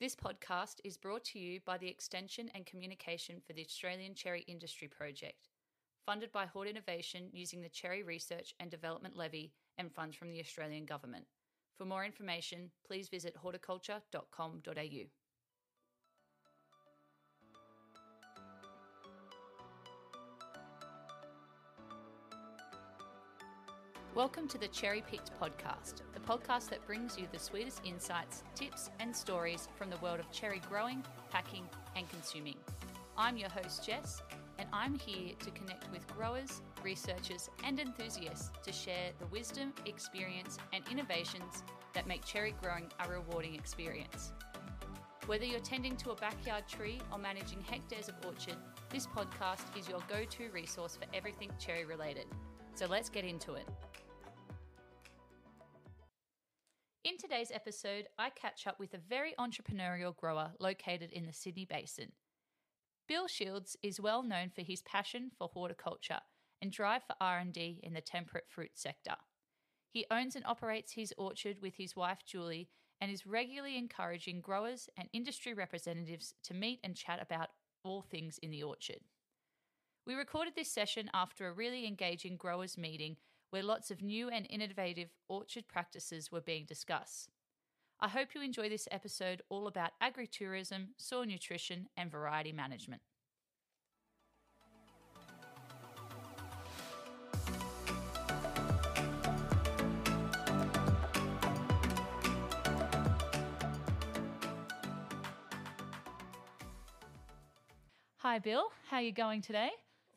This podcast is brought to you by the Extension and Communication for the Australian Cherry Industry Project, funded by Hort Innovation using the Cherry Research and Development Levy and funds from the Australian Government. For more information, please visit horticulture.com.au. Welcome to the Cherry Picked podcast, the podcast that brings you the sweetest insights, tips, and stories from the world of cherry growing, packing, and consuming. I'm your host, Jess, and I'm here to connect with growers, researchers, and enthusiasts to share the wisdom, experience, and innovations that make cherry growing a rewarding experience. Whether you're tending to a backyard tree or managing hectares of orchard, this podcast is your go to resource for everything cherry related. So let's get into it. In today's episode, I catch up with a very entrepreneurial grower located in the Sydney Basin. Bill Shields is well known for his passion for horticulture and drive for R&D in the temperate fruit sector. He owns and operates his orchard with his wife Julie and is regularly encouraging growers and industry representatives to meet and chat about all things in the orchard. We recorded this session after a really engaging growers meeting where lots of new and innovative orchard practices were being discussed. I hope you enjoy this episode all about agritourism, soil nutrition, and variety management. Hi, Bill. How are you going today?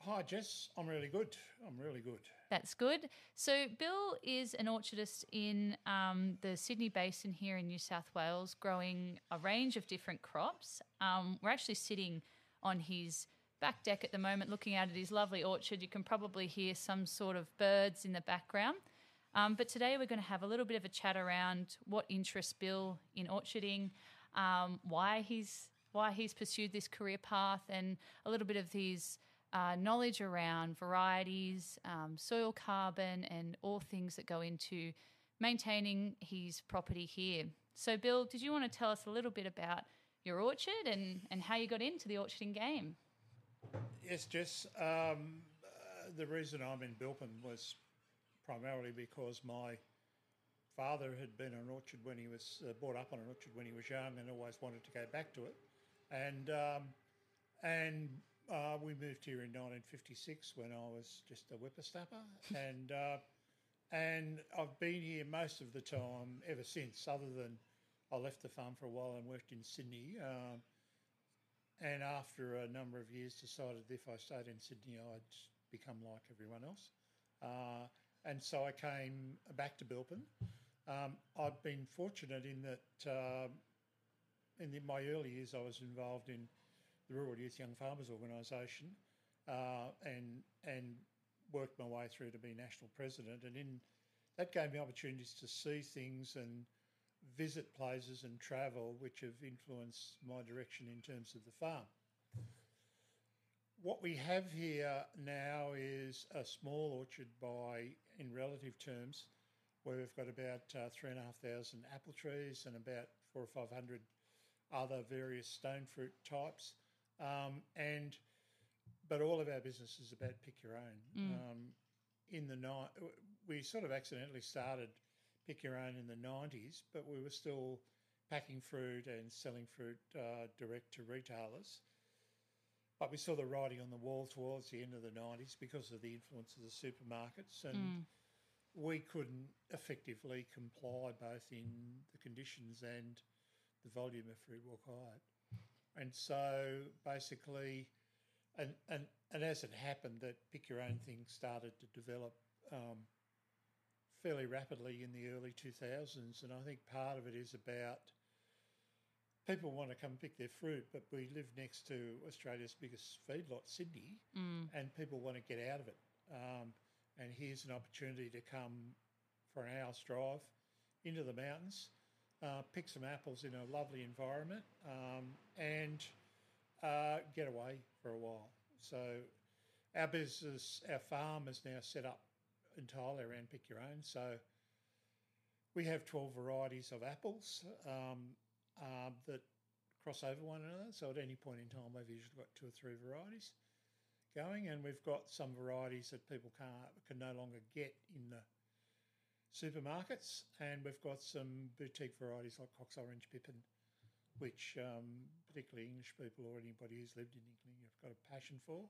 Hi, Jess. I'm really good. I'm really good. That's good. So, Bill is an orchardist in um, the Sydney Basin here in New South Wales, growing a range of different crops. Um, we're actually sitting on his back deck at the moment, looking out at his lovely orchard. You can probably hear some sort of birds in the background. Um, but today we're going to have a little bit of a chat around what interests Bill in orcharding, um, why he's why he's pursued this career path, and a little bit of his uh, knowledge around varieties, um, soil carbon, and all things that go into maintaining his property here. So, Bill, did you want to tell us a little bit about your orchard and, and how you got into the orcharding game? Yes, Jess. Um, uh, the reason I'm in Bilpin was primarily because my father had been an orchard when he was uh, brought up on an orchard when he was young and always wanted to go back to it. And um, and uh, we moved here in 1956 when I was just a whippersnapper, and uh, and I've been here most of the time ever since. Other than I left the farm for a while and worked in Sydney, uh, and after a number of years, decided if I stayed in Sydney, I'd become like everyone else, uh, and so I came back to Bilpin. Um, I've been fortunate in that uh, in the, my early years, I was involved in the Rural Youth Young Farmers Organisation, uh, and and worked my way through to be national president. And in that gave me opportunities to see things and visit places and travel, which have influenced my direction in terms of the farm. What we have here now is a small orchard by, in relative terms, where we've got about uh, three and a half thousand apple trees and about four or five hundred other various stone fruit types. Um, and but all of our business is about pick your own. Mm. Um, in the night, we sort of accidentally started pick your own in the nineties, but we were still packing fruit and selling fruit uh, direct to retailers. But we saw the writing on the wall towards the end of the nineties because of the influence of the supermarkets, and mm. we couldn't effectively comply both in the conditions and the volume of fruit required. And so basically, and, and, and as it happened, that pick your own thing started to develop um, fairly rapidly in the early 2000s. And I think part of it is about people want to come pick their fruit, but we live next to Australia's biggest feedlot, Sydney, mm. and people want to get out of it. Um, and here's an opportunity to come for an hour's drive into the mountains uh, pick some apples in a lovely environment, um, and uh, get away for a while. So our business, our farm is now set up entirely around pick your own. So we have 12 varieties of apples um, uh, that cross over one another. So at any point in time, we've usually got two or three varieties going, and we've got some varieties that people can't can no longer get in the supermarkets, and we've got some boutique varieties like Cox Orange Pippin, which um, particularly English people or anybody who's lived in England have got a passion for.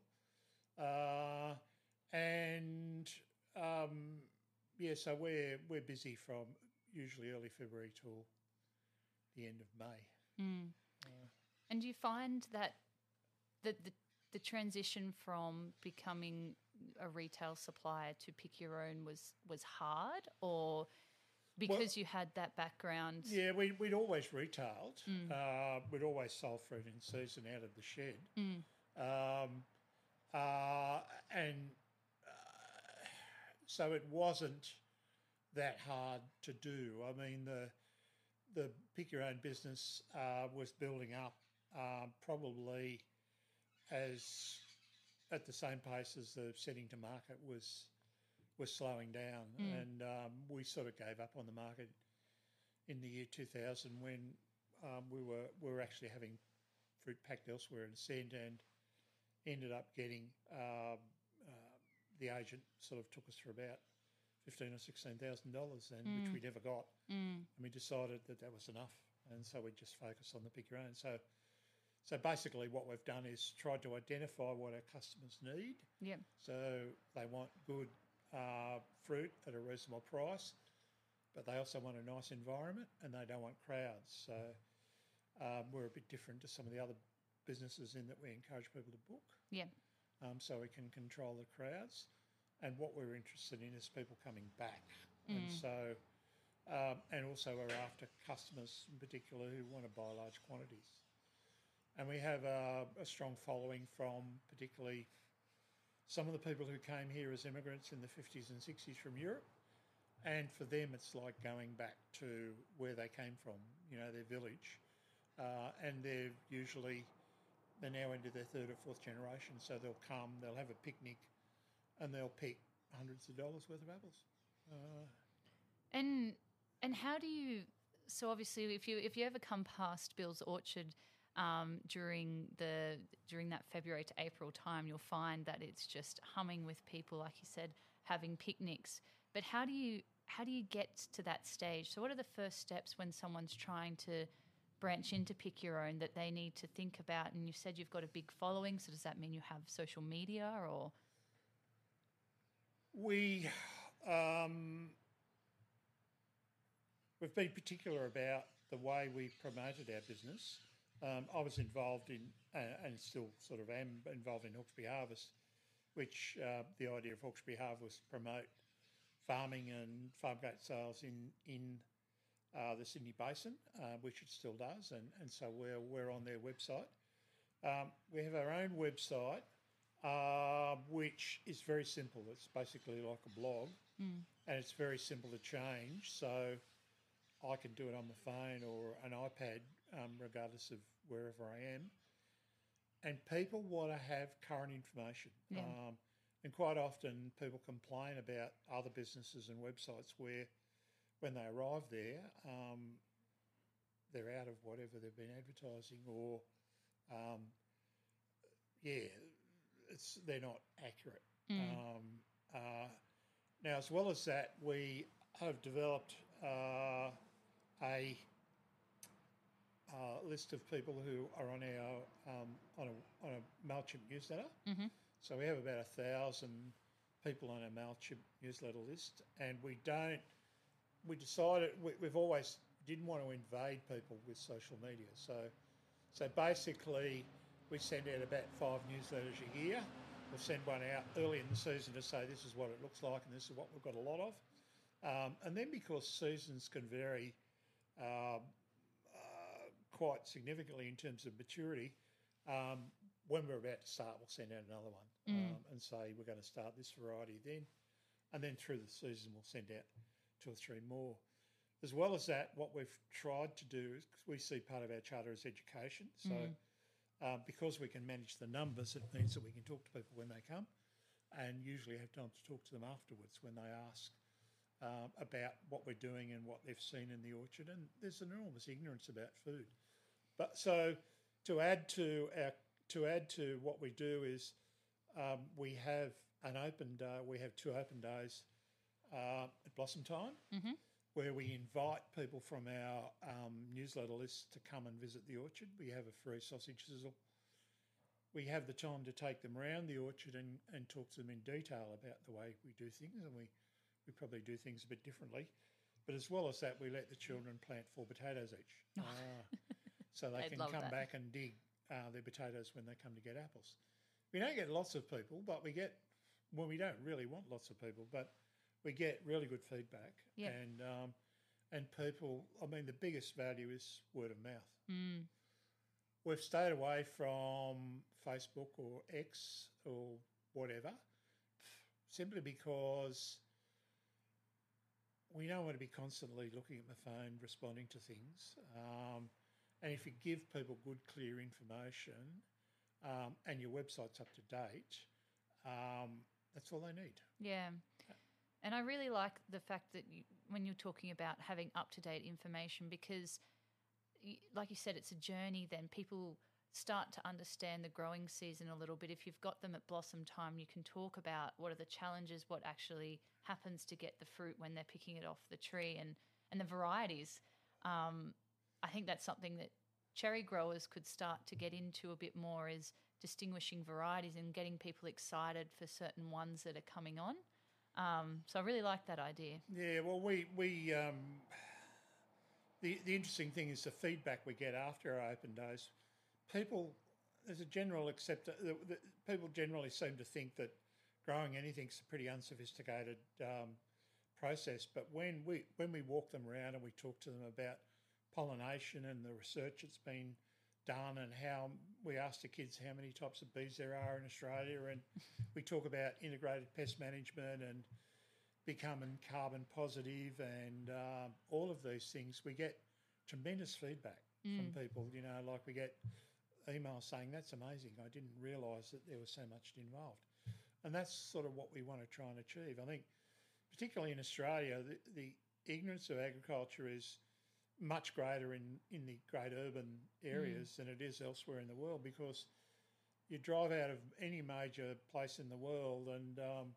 Uh, and um, yeah, so we're we're busy from usually early February till the end of May. Mm. Uh, and do you find that the, the the transition from becoming a retail supplier to pick your own was was hard, or because well, you had that background? Yeah, we, we'd always retailed. Mm. Uh, we'd always sold fruit in season out of the shed. Mm. Um, uh, and uh, so it wasn't that hard to do. I mean, the the pick your own business uh, was building up uh, probably as at the same pace as the setting to market was was slowing down, mm. and um, we sort of gave up on the market in the year 2000 when um, we were we were actually having fruit packed elsewhere in Send and ended up getting uh, uh, the agent sort of took us for about fifteen or sixteen thousand dollars then, mm. which we never got, mm. and we decided that that was enough, and so we just focused on the pick your own. So so basically, what we've done is tried to identify what our customers need. Yeah. So they want good uh, fruit at a reasonable price, but they also want a nice environment and they don't want crowds. So um, we're a bit different to some of the other businesses in that we encourage people to book. Yeah. Um, so we can control the crowds, and what we're interested in is people coming back, mm. and so. Um, and also, we're after customers in particular who want to buy large quantities. And we have a, a strong following from particularly some of the people who came here as immigrants in the 50s and 60s from Europe. And for them, it's like going back to where they came from, you know, their village. Uh, and they're usually, they're now into their third or fourth generation. So they'll come, they'll have a picnic, and they'll pick hundreds of dollars worth of apples. Uh, and and how do you? So obviously, if you if you ever come past Bill's Orchard, um, during the during that February to April time, you'll find that it's just humming with people, like you said, having picnics. But how do you how do you get to that stage? So, what are the first steps when someone's trying to branch into pick your own that they need to think about? And you said you've got a big following, so does that mean you have social media or? We um, we've been particular about the way we promoted our business. Um, I was involved in, uh, and still sort of am involved in Hawkesbury Harvest, which uh, the idea of Hawkesbury Harvest was to promote farming and farm gate sales in in uh, the Sydney Basin, uh, which it still does, and, and so we're we're on their website. Um, we have our own website, uh, which is very simple. It's basically like a blog, mm. and it's very simple to change. So I can do it on the phone or an iPad, um, regardless of wherever I am. And people want to have current information. Yeah. Um, and quite often people complain about other businesses and websites where when they arrive there, um, they're out of whatever they've been advertising or, um, yeah, it's, they're not accurate. Mm. Um, uh, now, as well as that, we have developed uh, a uh, list of people who are on our um, on a on a Mailchimp newsletter. Mm-hmm. So we have about a thousand people on our Mailchimp newsletter list, and we don't. We decided we, we've always didn't want to invade people with social media. So, so basically, we send out about five newsletters a year. We'll send one out early in the season to say this is what it looks like and this is what we've got a lot of. Um, and then because seasons can vary um, quite significantly in terms of maturity. Um, when we're about to start, we'll send out another one mm. um, and say we're going to start this variety then. And then through the season, we'll send out two or three more. As well as that, what we've tried to do is we see part of our charter as education. So mm. uh, because we can manage the numbers, it means that we can talk to people when they come and usually have time to talk to them afterwards when they ask uh, about what we're doing and what they've seen in the orchard. And there's an enormous ignorance about food But so to add to our to add to what we do is um, we have an open day. We have two open days uh, at Blossom Time, where we invite people from our um, newsletter list to come and visit the orchard. We have a free sausage sizzle. We have the time to take them around the orchard and, and talk to them in detail about the way we do things, and we, we probably do things a bit differently. But as well as that, we let the children plant four potatoes each. Ah, so they They'd can come that. back and dig uh, their potatoes when they come to get apples. We don't get lots of people, but we get, well, we don't really want lots of people, but we get really good feedback. Yeah. And, um, and people, I mean, the biggest value is word of mouth. Mm. We've stayed away from Facebook or X or whatever simply because we don't want to be constantly looking at my phone, responding to things. Um, and if you give people good, clear information um, and your website's up to date, um, that's all they need. Yeah. And I really like the fact that you, when you're talking about having up to date information, because, like you said, it's a journey, then people start to understand the growing season a little bit. If you've got them at blossom time, you can talk about what are the challenges, what actually happens to get the fruit when they're picking it off the tree, and, and the varieties. Um, I think that's something that cherry growers could start to get into a bit more is distinguishing varieties and getting people excited for certain ones that are coming on. Um, so I really like that idea. Yeah, well, we we um, the the interesting thing is the feedback we get after our open days. People, there's a general accept. The, the, people generally seem to think that growing anything's a pretty unsophisticated um, process. But when we when we walk them around and we talk to them about pollination and the research that's been done and how we ask the kids how many types of bees there are in Australia and we talk about integrated pest management and becoming carbon positive and um, all of these things, we get tremendous feedback from people. You know, like we get emails saying, "That's amazing! I didn't realise that there was so much involved," and that's sort of what we want to try and achieve. I think, particularly in Australia, the, the ignorance of agriculture is much greater in, in the great urban areas than it is elsewhere in the world because you drive out of any major place in the world and um,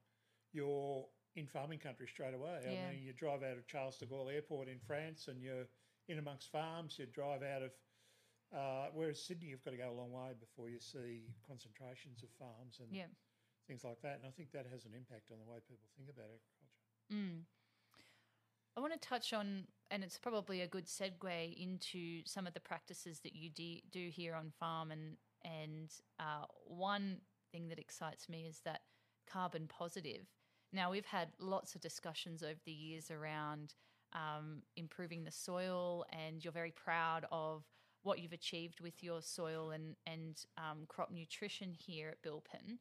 you're in farming country straight away. Yeah. I mean, you drive out of Charles de Gaulle Airport in France and you're in amongst farms. You drive out of, uh, whereas Sydney, you've got to go a long way before you see concentrations of farms and Yeah. things like that. And I think that has an impact on the way people think about agriculture. Mm. I want to touch on, and it's probably a good segue into some of the practices that you de- do here on farm. And and uh, one thing that excites me is that carbon positive. Now we've had lots of discussions over the years around um, improving the soil, and you're very proud of what you've achieved with your soil and and um, crop nutrition here at Bilpin.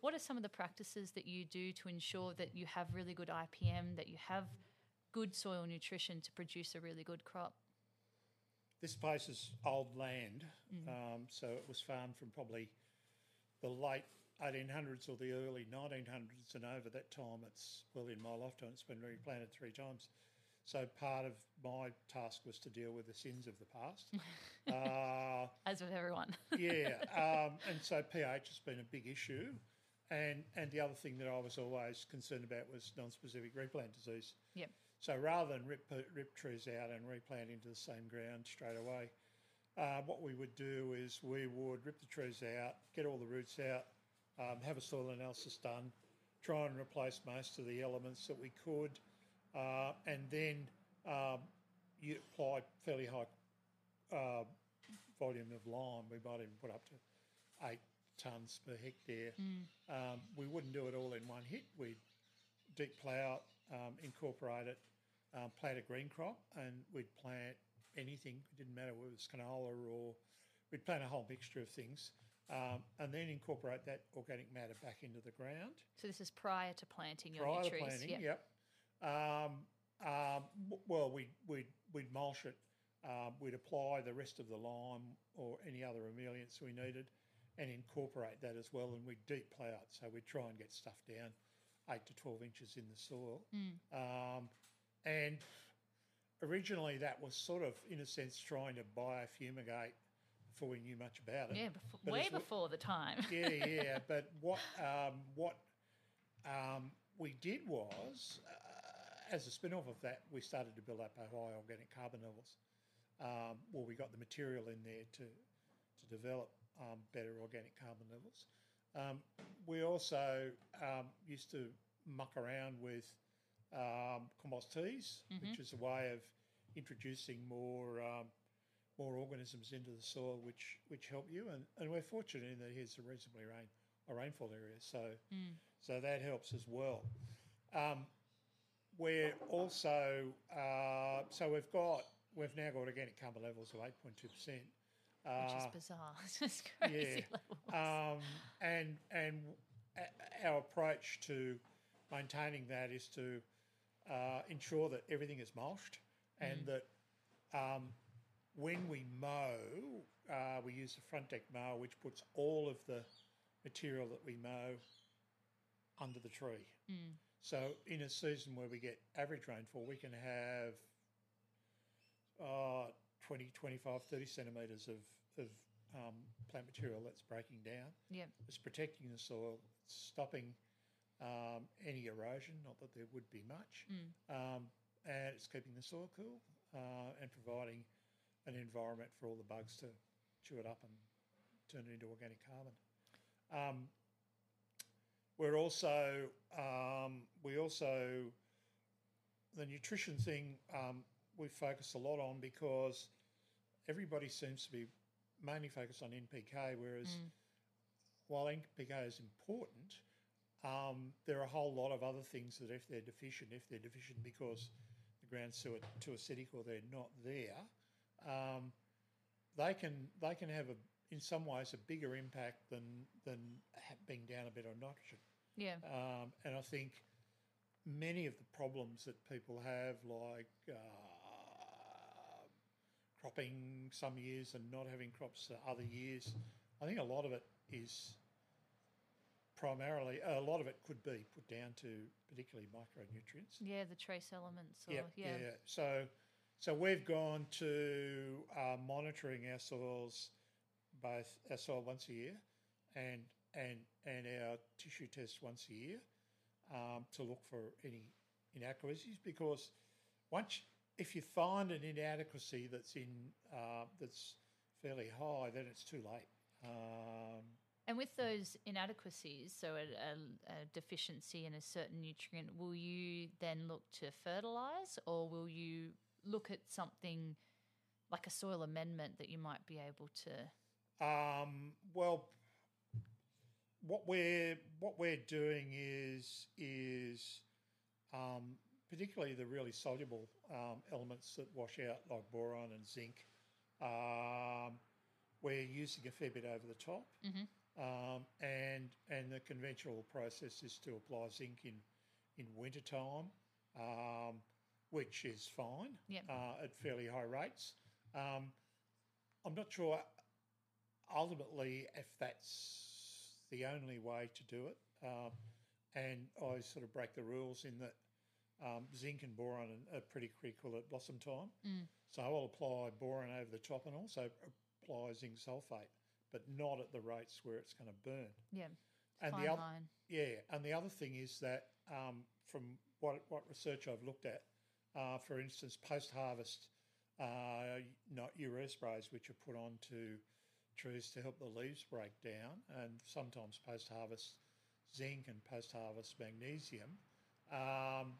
What are some of the practices that you do to ensure that you have really good IPM, that you have good soil nutrition to produce a really good crop? This place is old land, um, so it was farmed from probably the late 1800s or the early 1900s and over that time. It's well in my lifetime. It's been replanted three times. So part of my task was to deal with the sins of the past. uh, As with everyone. yeah, um, and so pH has been a big issue, and and the other thing that I was always concerned about was non-specific replant disease. yep. So rather than rip rip trees out and replant into the same ground straight away, uh, what we would do is we would rip the trees out, get all the roots out, um, have a soil analysis done, try and replace most of the elements that we could, uh, and then um, you apply fairly high uh, volume of lime. We might even put up to eight tonnes per hectare. Um, we wouldn't do it all in one hit. We'd deep plough um, incorporate it, um, plant a green crop, and we'd plant anything. It didn't matter whether it was canola or we'd plant a whole mixture of things, um, and then incorporate that organic matter back into the ground So this is prior to planting your prior new to planting. Yep. Yep. Um, um, well, we'd, we'd, we'd mulch it. Um, we'd apply the rest of the lime or any other emollients we needed and incorporate that as well. And we'd deep plough it. So we'd try and get stuff down eight to 12 inches in the soil. Mm. Um, and originally that was sort of, in a sense, trying to biofumigate before we knew much about it. Yeah, before, way before the time. yeah, yeah. But what um, what um, we did was, uh, as a spin off of that, we started to build up our high organic carbon levels. Um, well, we got the material in there to to develop um, better organic carbon levels. Um, we also um, used to muck around with um, compost teas, which is a way of introducing more um, more organisms into the soil, which which help you. And, and we're fortunate in that here's a reasonably rain a rainfall area, so so that helps as well. Um, we're also uh, so we've got we've now got organic carbon levels of eight point two percent. Which is bizarre. It's just crazy levels. Um, and and our approach to maintaining that is to uh, ensure that everything is mulched and that um, when we mow, uh, we use the front deck mower which puts all of the material that we mow under the tree. So in a season where we get average rainfall, we can have uh, 20, 25, 30 centimetres of, of um, plant material that's breaking down. yeah. It's protecting the soil, it's stopping um, any erosion, not that there would be much, um, and it's keeping the soil cool uh, and providing an environment for all the bugs to chew it up and turn it into organic carbon. Um, we're also um, we also the nutrition thing um, we focus a lot on because everybody seems to be mainly focused on NPK, whereas while NPK is important, um, there are a whole lot of other things that if they're deficient, if they're deficient because the ground's too, too acidic or they're not there, um, they can they can have a in some ways a bigger impact than than being down a bit on nitrogen. Yeah. Um, and I think many of the problems that people have, like uh, cropping some years and not having crops the other years, I think a lot of it is primarily, a lot of it could be put down to particularly micronutrients. Yeah, the trace elements. Or, Yep, yeah. yeah. So, so we've gone to uh, monitoring our soils, both our soil once a year, and and and our tissue tests once a year, um, to look for any inadequacies. Because once, if you find an inadequacy that's in uh, that's fairly high, then it's too late. Um, And with those inadequacies, so a, a, a deficiency in a certain nutrient, will you then look to fertilize or will you look at something like a soil amendment that you might be able to? Um, well, what we're what we're doing is is um, particularly the really soluble um, elements that wash out, like boron and zinc. Um, we're using a fair bit over the top, um, and and the conventional process is to apply zinc in in wintertime, um, which is fine Yep. uh, at fairly high rates. Um, I'm not sure ultimately if that's the only way to do it. Um, and I sort of break the rules in that um, zinc and boron are pretty critical at blossom time. So I'll apply boron over the top and also apply zinc sulfate, but not at the rates where it's going to burn. Yeah. And fine the other, line. yeah, and the other thing is that um, from what what research I've looked at, uh, for instance, post harvest, uh, not urea sprays which are put onto trees to help the leaves break down, and sometimes post harvest zinc and post harvest magnesium. Um,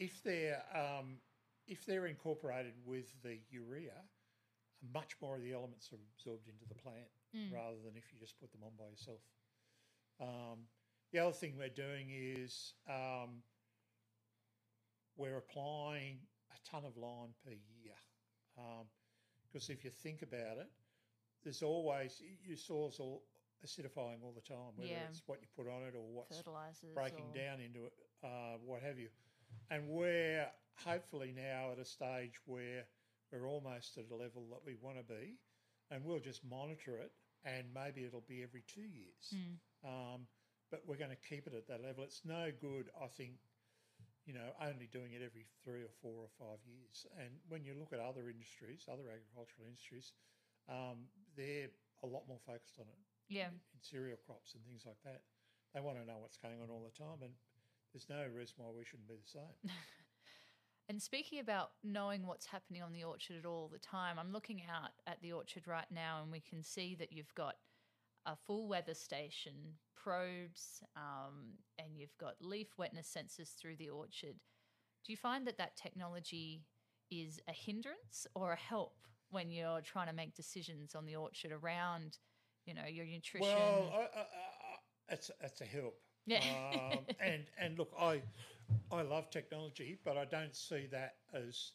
if they're um, if they're incorporated with the urea, much more of the elements are absorbed into the plant rather than if you just put them on by yourself. Um, the other thing we're doing is um, we're applying a ton of lime per year. Because if you think about it, there's always your soil's all acidifying all the time, whether Yeah. it's what you put on it or what's Fertilizers. breaking or, down into it, uh, what have you. And we're hopefully now at a stage where we're almost at a level that we want to be, and we'll just monitor it, and maybe it'll be every two years. Um, but we're going to keep it at that level. It's no good, I think, you know, only doing it every three or four or five years. And when you look at other industries, other agricultural industries, um, they're a lot more focused on it Yeah. in cereal crops and things like that. They want to know what's going on all the time, and there's no reason why we shouldn't be the same. And speaking about knowing what's happening on the orchard at all the time, I'm looking out at the orchard right now and we can see that you've got a full weather station, probes, um, and you've got leaf wetness sensors through the orchard. Do you find that that technology is a hindrance or a help when you're trying to make decisions on the orchard around, you know, your nutrition? Well, I, I, I, it's it's a help. Yeah. um, and and look, I I love technology, but I don't see that as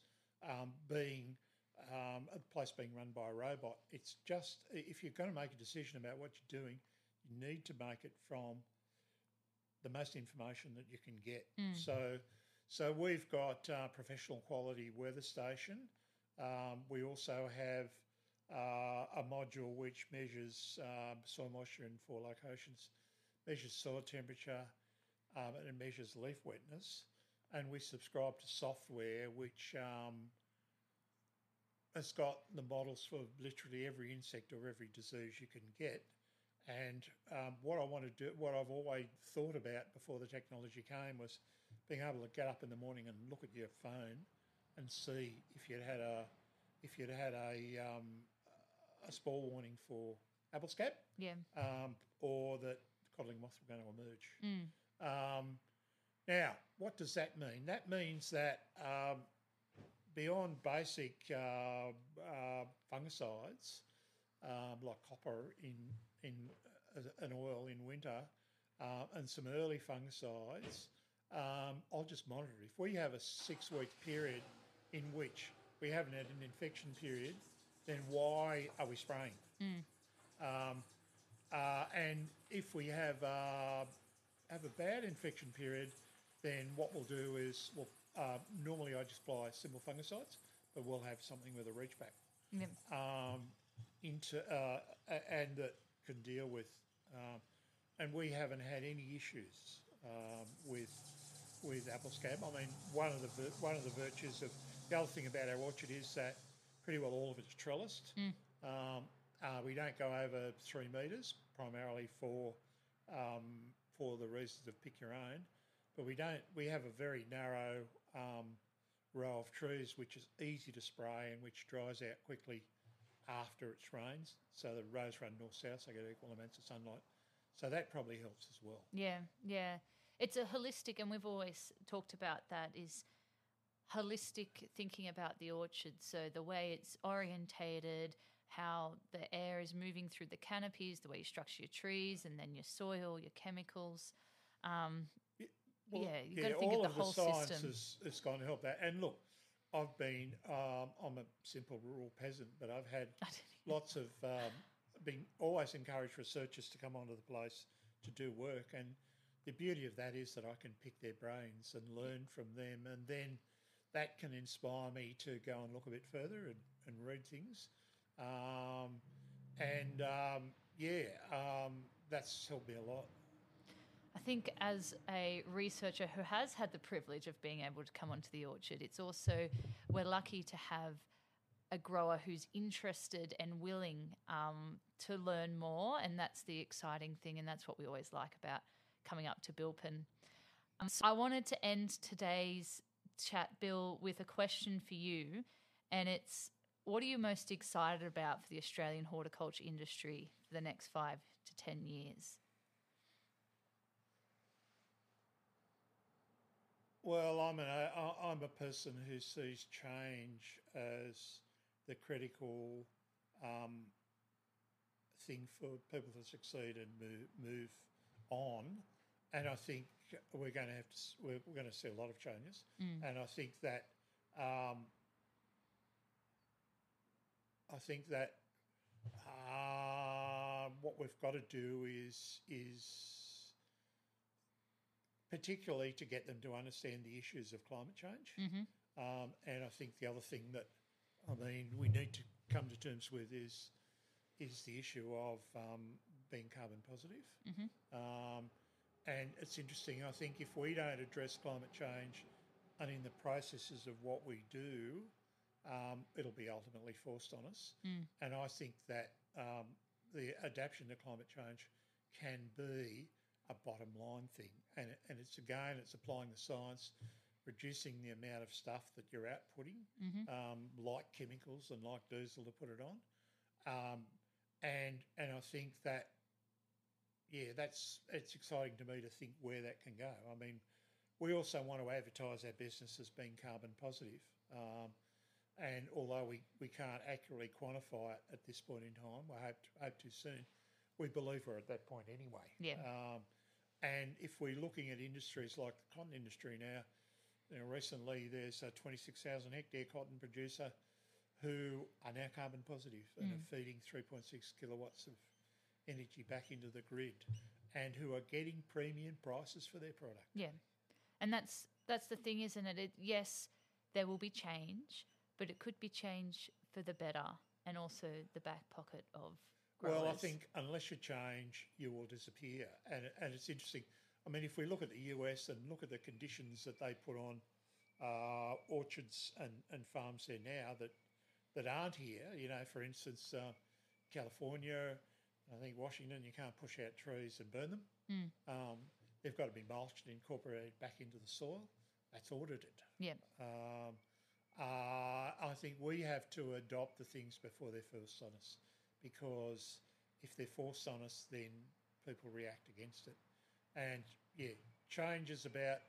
um, being um, a place being run by a robot. It's just if you're going to make a decision about what you're doing, you need to make it from the most information that you can get. So, so we've got uh, professional quality weather station. Um, we also have uh, a module which measures um, soil moisture in four locations, measures soil temperature, um, and it measures leaf wetness. And we subscribe to software which um, has got the models for literally every insect or every disease you can get. And um, what I want to do, what I've always thought about before the technology came was being able to get up in the morning and look at your phone and see if you'd had a if you'd had a um, a spore warning for apple scab yeah. um, or that codling moths were going to emerge. Mm. Um, now, what does that mean? That means that um, beyond basic uh, uh, fungicides um, like copper in in uh, an oil in winter uh, and some early fungicides, um, I'll just monitor. If we have a six week period in which we haven't had an infection period, then why are we spraying? Um, uh, and if we have uh, have a bad infection period, then what we'll do is, well, uh, normally I just apply simple fungicides, but we'll have something with a reach back Yeah. um, into uh, and that can deal with. Um, and we haven't had any issues um, with with apple scab. I mean, one of the one of the virtues of the other thing about our orchard is that pretty well all of it's trellised. Um, uh, we don't go over three metres, primarily for um, for the reasons of pick your own. But we don't. We have a very narrow um, row of trees, which is easy to spray and which dries out quickly after it rains. So the rows run north south, so they get equal amounts of sunlight. So that probably helps as well. Yeah, yeah. It's a holistic, and we've always talked about that is holistic thinking about the orchard. So the way it's orientated, how the air is moving through the canopies, the way you structure your trees, and then your soil, your chemicals. Um, Yeah, you've gotta think of all the of whole the science system. Is, is going to help that. And look, I've been, um, I'm a simple rural peasant, but I've had lots of, um, been always encouraged researchers to come onto the place to do work. And the beauty of that is that I can pick their brains and learn from them. And then that can inspire me to go and look a bit further and, and read things. Um, and um, yeah, um, that's helped me a lot. I think as a researcher who has had the privilege of being able to come onto the orchard, it's also we're lucky to have a grower who's interested and willing um, to learn more, and that's the exciting thing, and that's what we always like about coming up to Bilpin. Um, so I wanted to end today's chat, Bill, with a question for you, and it's what are you most excited about for the Australian horticulture industry for the next five to ten years? Well, I'm an I'm a person who sees change as the critical um, thing for people to succeed and move, move on, and I think we're going to have to we're, we're going to see a lot of changes, and I think that um, I think that uh, what we've got to do is is particularly to get them to understand the issues of climate change. Um, and I think the other thing that I mean we need to come to terms with is is the issue of um, being carbon positive. Um, and it's interesting. I think if we don't address climate change and in the processes of what we do, um, it'll be ultimately forced on us. And I think that um, the adaptation to climate change can be a bottom line thing. And, and it's again, it's applying the science, reducing the amount of stuff that you're outputting, um, like chemicals and like diesel to put it on. Um, and and I think that yeah, that's it's exciting to me to think where that can go. I mean, we also want to advertise our business as being carbon positive. Um, and although we, we can't accurately quantify it at this point in time, I hope to, hope to soon, we believe we're at that point anyway. Yeah. Um, and if we're looking at industries like the cotton industry now, you know, recently there's a 26,000 hectare cotton producer who are now carbon positive and are feeding 3.6 kilowatts of energy back into the grid and who are getting premium prices for their product. Yeah, and that's that's the thing, isn't it? it? Yes, there will be change, but it could be change for the better, and also the back pocket of growers. Well, I think unless you change, you will disappear. And, and it's interesting. I mean, if we look at the US and look at the conditions that they put on uh, orchards and, and farms there now that, that aren't here, you know, for instance, uh, California, I think Washington, you can't push out trees and burn them. Um, they've got to be mulched and incorporated back into the soil. That's audited. yeah, Um, uh, I think we have to adopt the things before they're forced on us because if they're forced on us, then people react against it. And yeah, change is about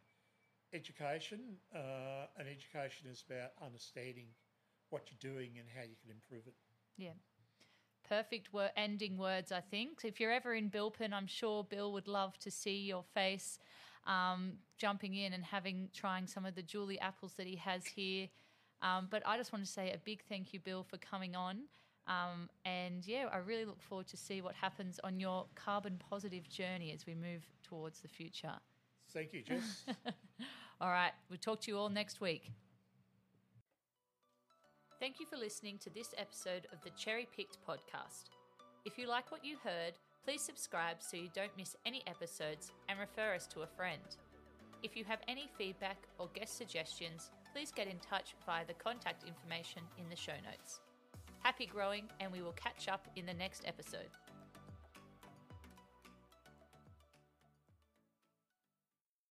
education, uh, and education is about understanding what you're doing and how you can improve it. yeah. Perfect wor- ending words, I think. If you're ever in Bilpin, I'm sure Bill would love to see your face um, jumping in and having trying some of the Julie apples that he has here. Um, but I just want to say a big thank you, Bill, for coming on. Um, and yeah, I really look forward to see what happens on your carbon positive journey as we move towards the future. Thank you, Jess. All right, we'll talk to you all next week. Thank you for listening to this episode of the Cherry Picked podcast. If you like what you heard, please subscribe so you don't miss any episodes and refer us to a friend. If you have any feedback or guest suggestions, please get in touch via the contact information in the show notes. Happy growing, and we will catch up in the next episode.